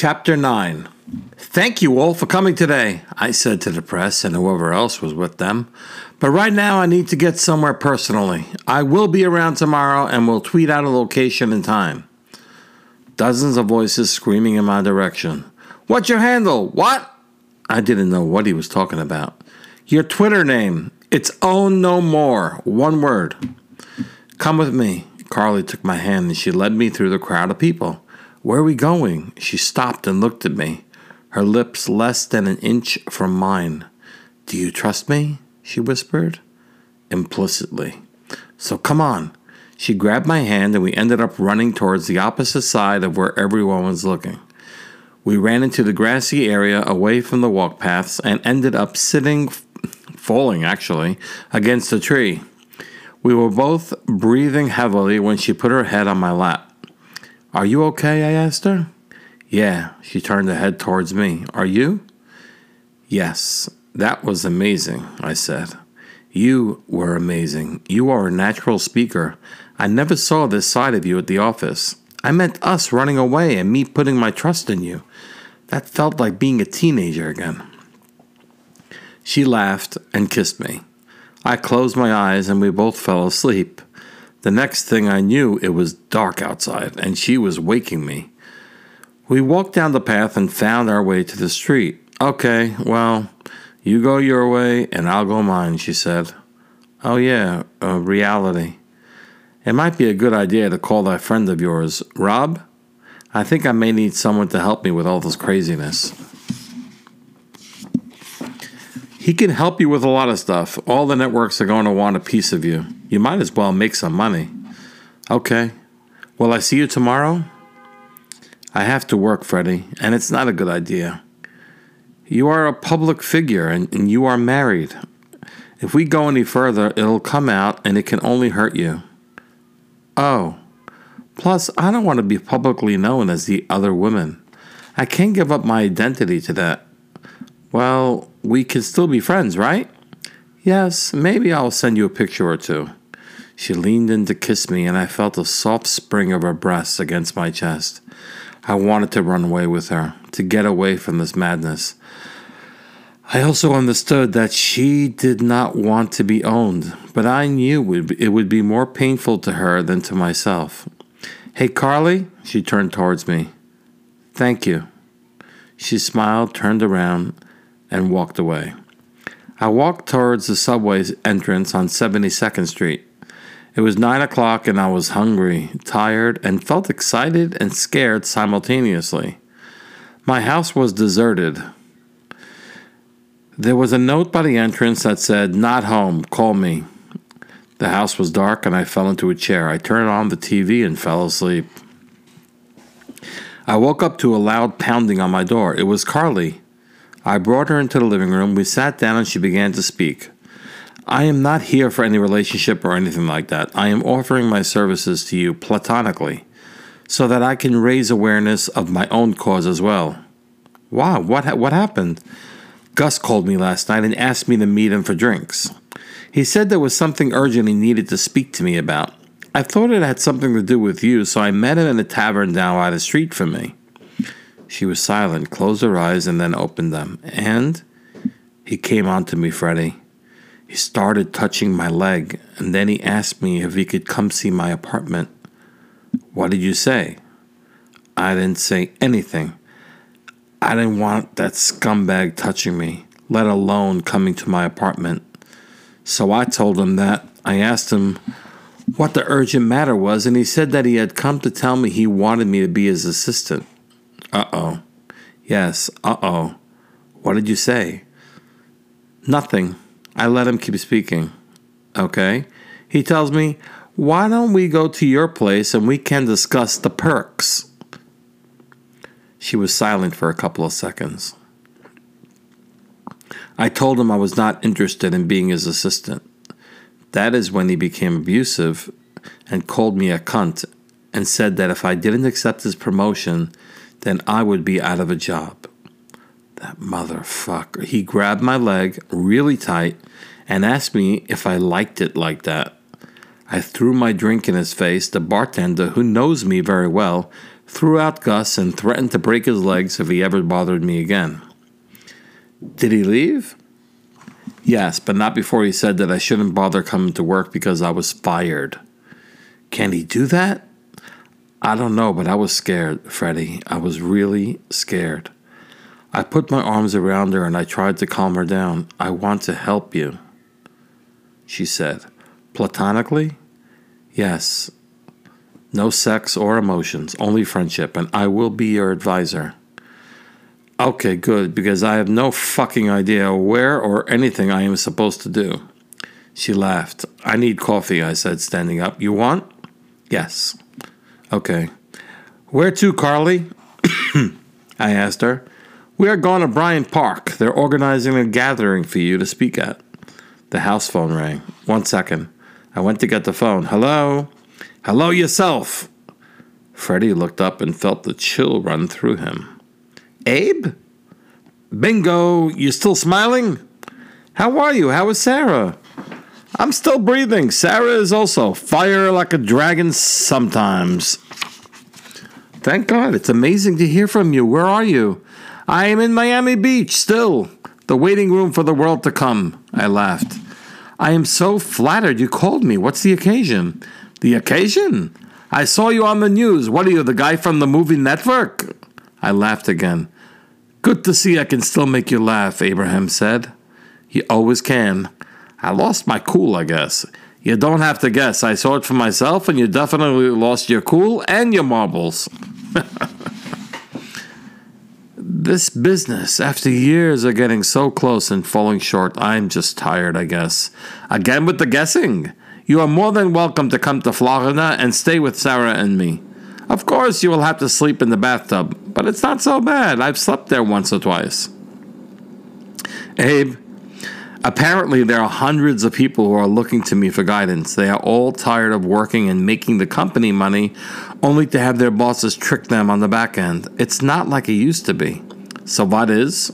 Chapter 9 Thank you all for coming today, I said to the press and whoever else was with them. But right now I need to get somewhere personally. I will be around tomorrow and will tweet out a location and time. Dozens of voices screaming in my direction. What's your handle? What? I didn't know what he was talking about. Your Twitter name. It's Own No More. One word. Come with me. Carly took my hand and she led me through the crowd of people. Where are we going? She stopped and looked at me, her lips less than an inch from mine. Do you trust me? she whispered. Implicitly. So come on. She grabbed my hand and we ended up running towards the opposite side of where everyone was looking. We ran into the grassy area away from the walk paths and ended up sitting, falling actually, against a tree. We were both breathing heavily when she put her head on my lap. Are you okay? I asked her. Yeah, she turned her head towards me. Are you? Yes, that was amazing, I said. You were amazing. You are a natural speaker. I never saw this side of you at the office. I meant us running away and me putting my trust in you. That felt like being a teenager again. She laughed and kissed me. I closed my eyes and we both fell asleep. The next thing I knew, it was dark outside, and she was waking me. We walked down the path and found our way to the street. Okay, well, you go your way and I'll go mine, she said. Oh, yeah, uh, reality. It might be a good idea to call that friend of yours, Rob. I think I may need someone to help me with all this craziness. He can help you with a lot of stuff. All the networks are going to want a piece of you. You might as well make some money. Okay. Will I see you tomorrow? I have to work, Freddie, and it's not a good idea. You are a public figure and, and you are married. If we go any further, it'll come out and it can only hurt you. Oh. Plus, I don't want to be publicly known as the other woman. I can't give up my identity to that. Well, we can still be friends, right? Yes, maybe I'll send you a picture or two. She leaned in to kiss me, and I felt a soft spring of her breasts against my chest. I wanted to run away with her, to get away from this madness. I also understood that she did not want to be owned, but I knew it would be more painful to her than to myself. Hey, Carly, she turned towards me. Thank you. She smiled, turned around, and walked away. I walked towards the subway entrance on 72nd Street. It was 9 o'clock and I was hungry, tired, and felt excited and scared simultaneously. My house was deserted. There was a note by the entrance that said, Not home, call me. The house was dark and I fell into a chair. I turned on the TV and fell asleep. I woke up to a loud pounding on my door. It was Carly. I brought her into the living room. We sat down and she began to speak. I am not here for any relationship or anything like that. I am offering my services to you platonically so that I can raise awareness of my own cause as well. Wow, what, ha- what happened? Gus called me last night and asked me to meet him for drinks. He said there was something urgent he needed to speak to me about. I thought it had something to do with you, so I met him in a tavern down by the street from me. She was silent, closed her eyes, and then opened them. And he came on to me, Freddie. He started touching my leg, and then he asked me if he could come see my apartment. What did you say? I didn't say anything. I didn't want that scumbag touching me, let alone coming to my apartment. So I told him that. I asked him what the urgent matter was, and he said that he had come to tell me he wanted me to be his assistant. Uh oh. Yes, uh oh. What did you say? Nothing. I let him keep speaking. Okay. He tells me, Why don't we go to your place and we can discuss the perks? She was silent for a couple of seconds. I told him I was not interested in being his assistant. That is when he became abusive and called me a cunt and said that if I didn't accept his promotion, then I would be out of a job. That motherfucker. He grabbed my leg really tight and asked me if I liked it like that. I threw my drink in his face. The bartender, who knows me very well, threw out Gus, and threatened to break his legs if he ever bothered me again. Did he leave? Yes, but not before he said that I shouldn't bother coming to work because I was fired. Can he do that? I don't know, but I was scared, Freddie. I was really scared. I put my arms around her and I tried to calm her down. I want to help you, she said. Platonically? Yes. No sex or emotions, only friendship, and I will be your advisor. Okay, good, because I have no fucking idea where or anything I am supposed to do. She laughed. I need coffee, I said, standing up. You want? Yes. Okay. Where to, Carly? I asked her. We are going to Bryant Park. They're organizing a gathering for you to speak at. The house phone rang. One second. I went to get the phone. Hello? Hello yourself. Freddie looked up and felt the chill run through him. Abe? Bingo, you still smiling? How are you? How is Sarah? I'm still breathing. Sarah is also fire like a dragon sometimes. Thank God. It's amazing to hear from you. Where are you? I am in Miami Beach still. The waiting room for the world to come. I laughed. I am so flattered you called me. What's the occasion? The occasion? I saw you on the news. What are you, the guy from the movie network? I laughed again. Good to see I can still make you laugh, Abraham said. You always can. I lost my cool, I guess. You don't have to guess. I saw it for myself, and you definitely lost your cool and your marbles. this business, after years of getting so close and falling short, I'm just tired, I guess. Again with the guessing. You are more than welcome to come to Florida and stay with Sarah and me. Of course, you will have to sleep in the bathtub, but it's not so bad. I've slept there once or twice. Abe, apparently there are hundreds of people who are looking to me for guidance. They are all tired of working and making the company money only to have their bosses trick them on the back end. It's not like it used to be. So, what is?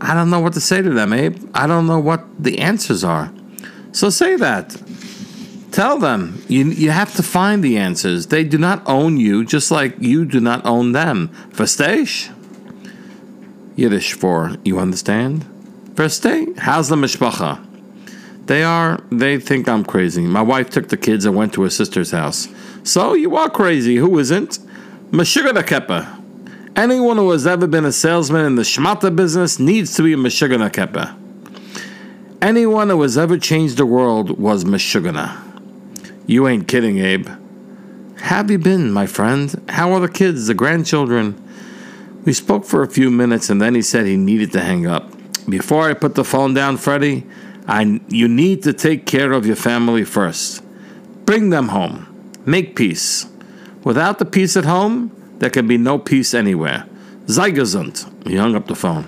I don't know what to say to them, Abe. I don't know what the answers are. So, say that. Tell them you, you have to find the answers. They do not own you, just like you do not own them. Verstehst? Yiddish for you understand? Versteh? How's the mishpacha? They are, they think I'm crazy. My wife took the kids and went to her sister's house. So you are crazy. Who isn't? Meshuggah Keppa. Anyone who has ever been a salesman in the shmata business needs to be a Meshuggah Keppa. Anyone who has ever changed the world was Meshuggah. You ain't kidding, Abe. Have you been, my friend? How are the kids, the grandchildren? We spoke for a few minutes and then he said he needed to hang up. Before I put the phone down, Freddie, I, you need to take care of your family first. Bring them home. Make peace. Without the peace at home, there can be no peace anywhere. Sei gesund. He hung up the phone.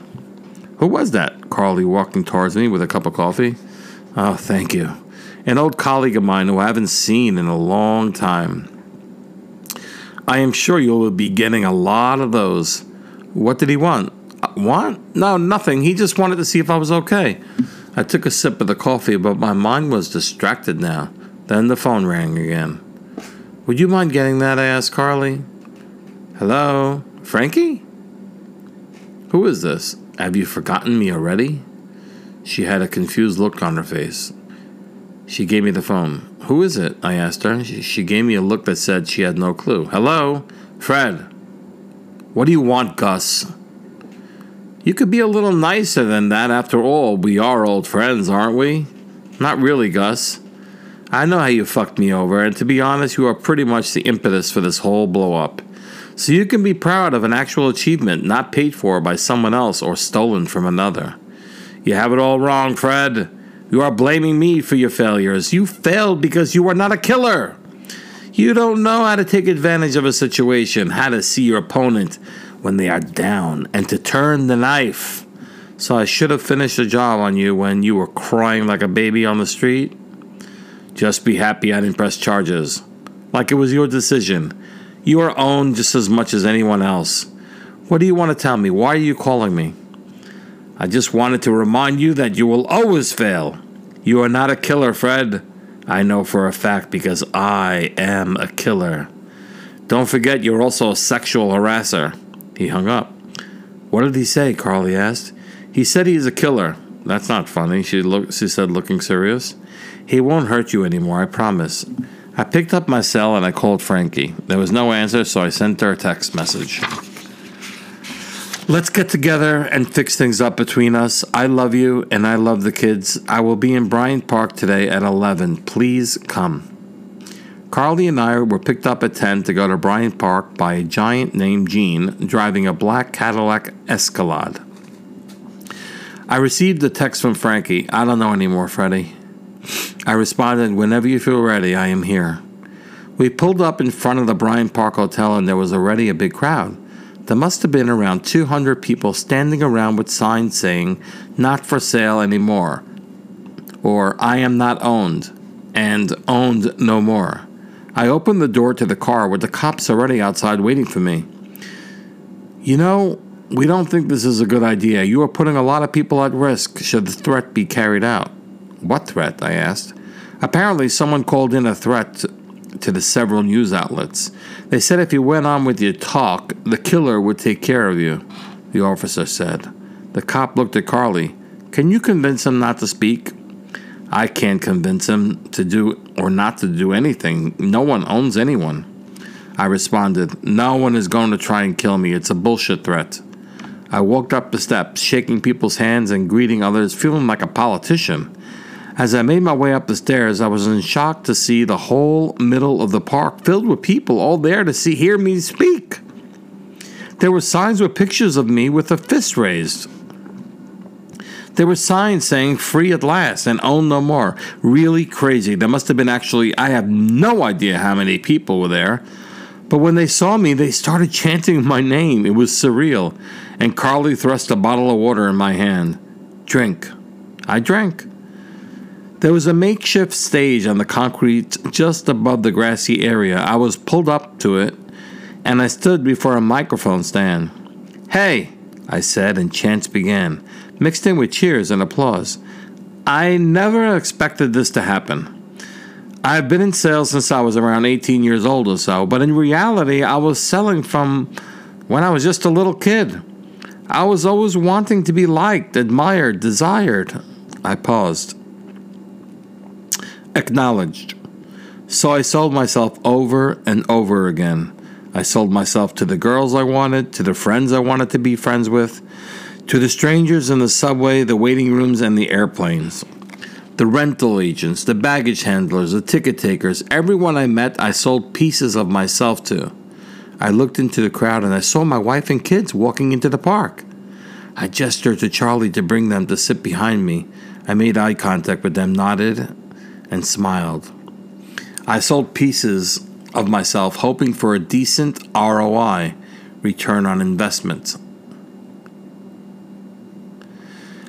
Who was that? Carly walking towards me with a cup of coffee. Oh, thank you an old colleague of mine who I haven't seen in a long time. I am sure you will be getting a lot of those. What did he want? Want? No, nothing. He just wanted to see if I was okay. I took a sip of the coffee, but my mind was distracted now. Then the phone rang again. Would you mind getting that? I asked Carly. Hello? Frankie? Who is this? Have you forgotten me already? She had a confused look on her face. She gave me the phone. Who is it? I asked her. She gave me a look that said she had no clue. Hello? Fred. What do you want, Gus? You could be a little nicer than that. After all, we are old friends, aren't we? Not really, Gus. I know how you fucked me over, and to be honest, you are pretty much the impetus for this whole blow up. So you can be proud of an actual achievement not paid for by someone else or stolen from another. You have it all wrong, Fred. You are blaming me for your failures. You failed because you are not a killer. You don't know how to take advantage of a situation, how to see your opponent when they are down, and to turn the knife. So I should have finished the job on you when you were crying like a baby on the street. Just be happy I didn't press charges. Like it was your decision. You are owned just as much as anyone else. What do you want to tell me? Why are you calling me? I just wanted to remind you that you will always fail. You are not a killer, Fred. I know for a fact because I am a killer. Don't forget you're also a sexual harasser. He hung up. What did he say? Carly asked. He said he's a killer. That's not funny, she, look, she said, looking serious. He won't hurt you anymore, I promise. I picked up my cell and I called Frankie. There was no answer, so I sent her a text message. Let's get together and fix things up between us. I love you and I love the kids. I will be in Bryant Park today at 11. Please come. Carly and I were picked up at 10 to go to Bryant Park by a giant named Gene driving a black Cadillac Escalade. I received a text from Frankie. I don't know anymore, Freddie. I responded, Whenever you feel ready, I am here. We pulled up in front of the Bryant Park Hotel and there was already a big crowd. There must have been around 200 people standing around with signs saying, Not for sale anymore, or I am not owned, and owned no more. I opened the door to the car with the cops already outside waiting for me. You know, we don't think this is a good idea. You are putting a lot of people at risk should the threat be carried out. What threat? I asked. Apparently, someone called in a threat to the several news outlets. They said if you went on with your talk, the killer would take care of you, the officer said. The cop looked at Carly. Can you convince him not to speak? I can't convince him to do or not to do anything. No one owns anyone. I responded, No one is going to try and kill me. It's a bullshit threat. I walked up the steps, shaking people's hands and greeting others, feeling like a politician. As I made my way up the stairs, I was in shock to see the whole middle of the park filled with people, all there to see hear me speak. There were signs with pictures of me with a fist raised. There were signs saying free at last and own no more. Really crazy. There must have been actually, I have no idea how many people were there. But when they saw me, they started chanting my name. It was surreal. And Carly thrust a bottle of water in my hand. Drink. I drank. There was a makeshift stage on the concrete just above the grassy area. I was pulled up to it, and I stood before a microphone stand. Hey, I said, and chants began, mixed in with cheers and applause. I never expected this to happen. I've been in sales since I was around 18 years old or so, but in reality, I was selling from when I was just a little kid. I was always wanting to be liked, admired, desired. I paused acknowledged. So I sold myself over and over again. I sold myself to the girls I wanted, to the friends I wanted to be friends with, to the strangers in the subway, the waiting rooms, and the airplanes. The rental agents, the baggage handlers, the ticket takers, everyone I met, I sold pieces of myself to. I looked into the crowd and I saw my wife and kids walking into the park. I gestured to Charlie to bring them to sit behind me. I made eye contact with them, nodded, and smiled. I sold pieces of myself hoping for a decent ROI, return on investment.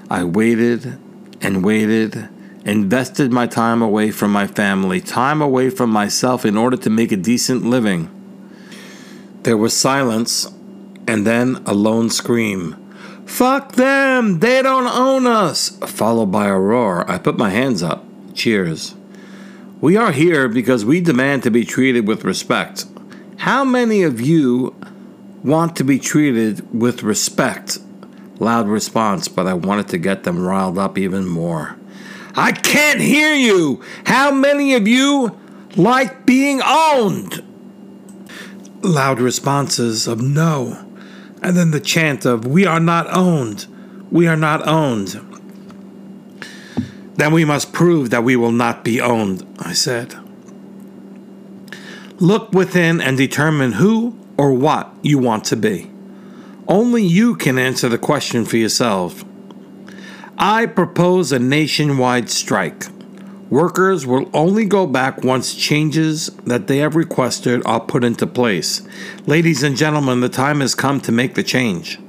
I waited and waited, invested my time away from my family, time away from myself in order to make a decent living. There was silence and then a lone scream. Fuck them! They don't own us! Followed by a roar. I put my hands up. Cheers. We are here because we demand to be treated with respect. How many of you want to be treated with respect? Loud response, but I wanted to get them riled up even more. I can't hear you! How many of you like being owned? Loud responses of no, and then the chant of we are not owned. We are not owned. Then we must prove that we will not be owned, I said. Look within and determine who or what you want to be. Only you can answer the question for yourself. I propose a nationwide strike. Workers will only go back once changes that they have requested are put into place. Ladies and gentlemen, the time has come to make the change.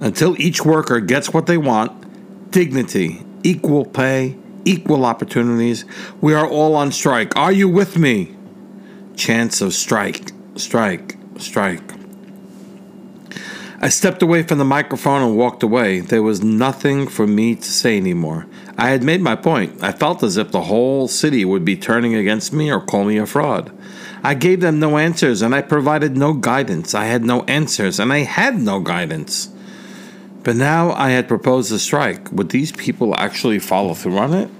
Until each worker gets what they want dignity, equal pay, equal opportunities. We are all on strike. Are you with me? Chants of strike, strike, strike. I stepped away from the microphone and walked away. There was nothing for me to say anymore. I had made my point. I felt as if the whole city would be turning against me or call me a fraud. I gave them no answers and I provided no guidance. I had no answers and I had no guidance. But now I had proposed a strike. Would these people actually follow through on it?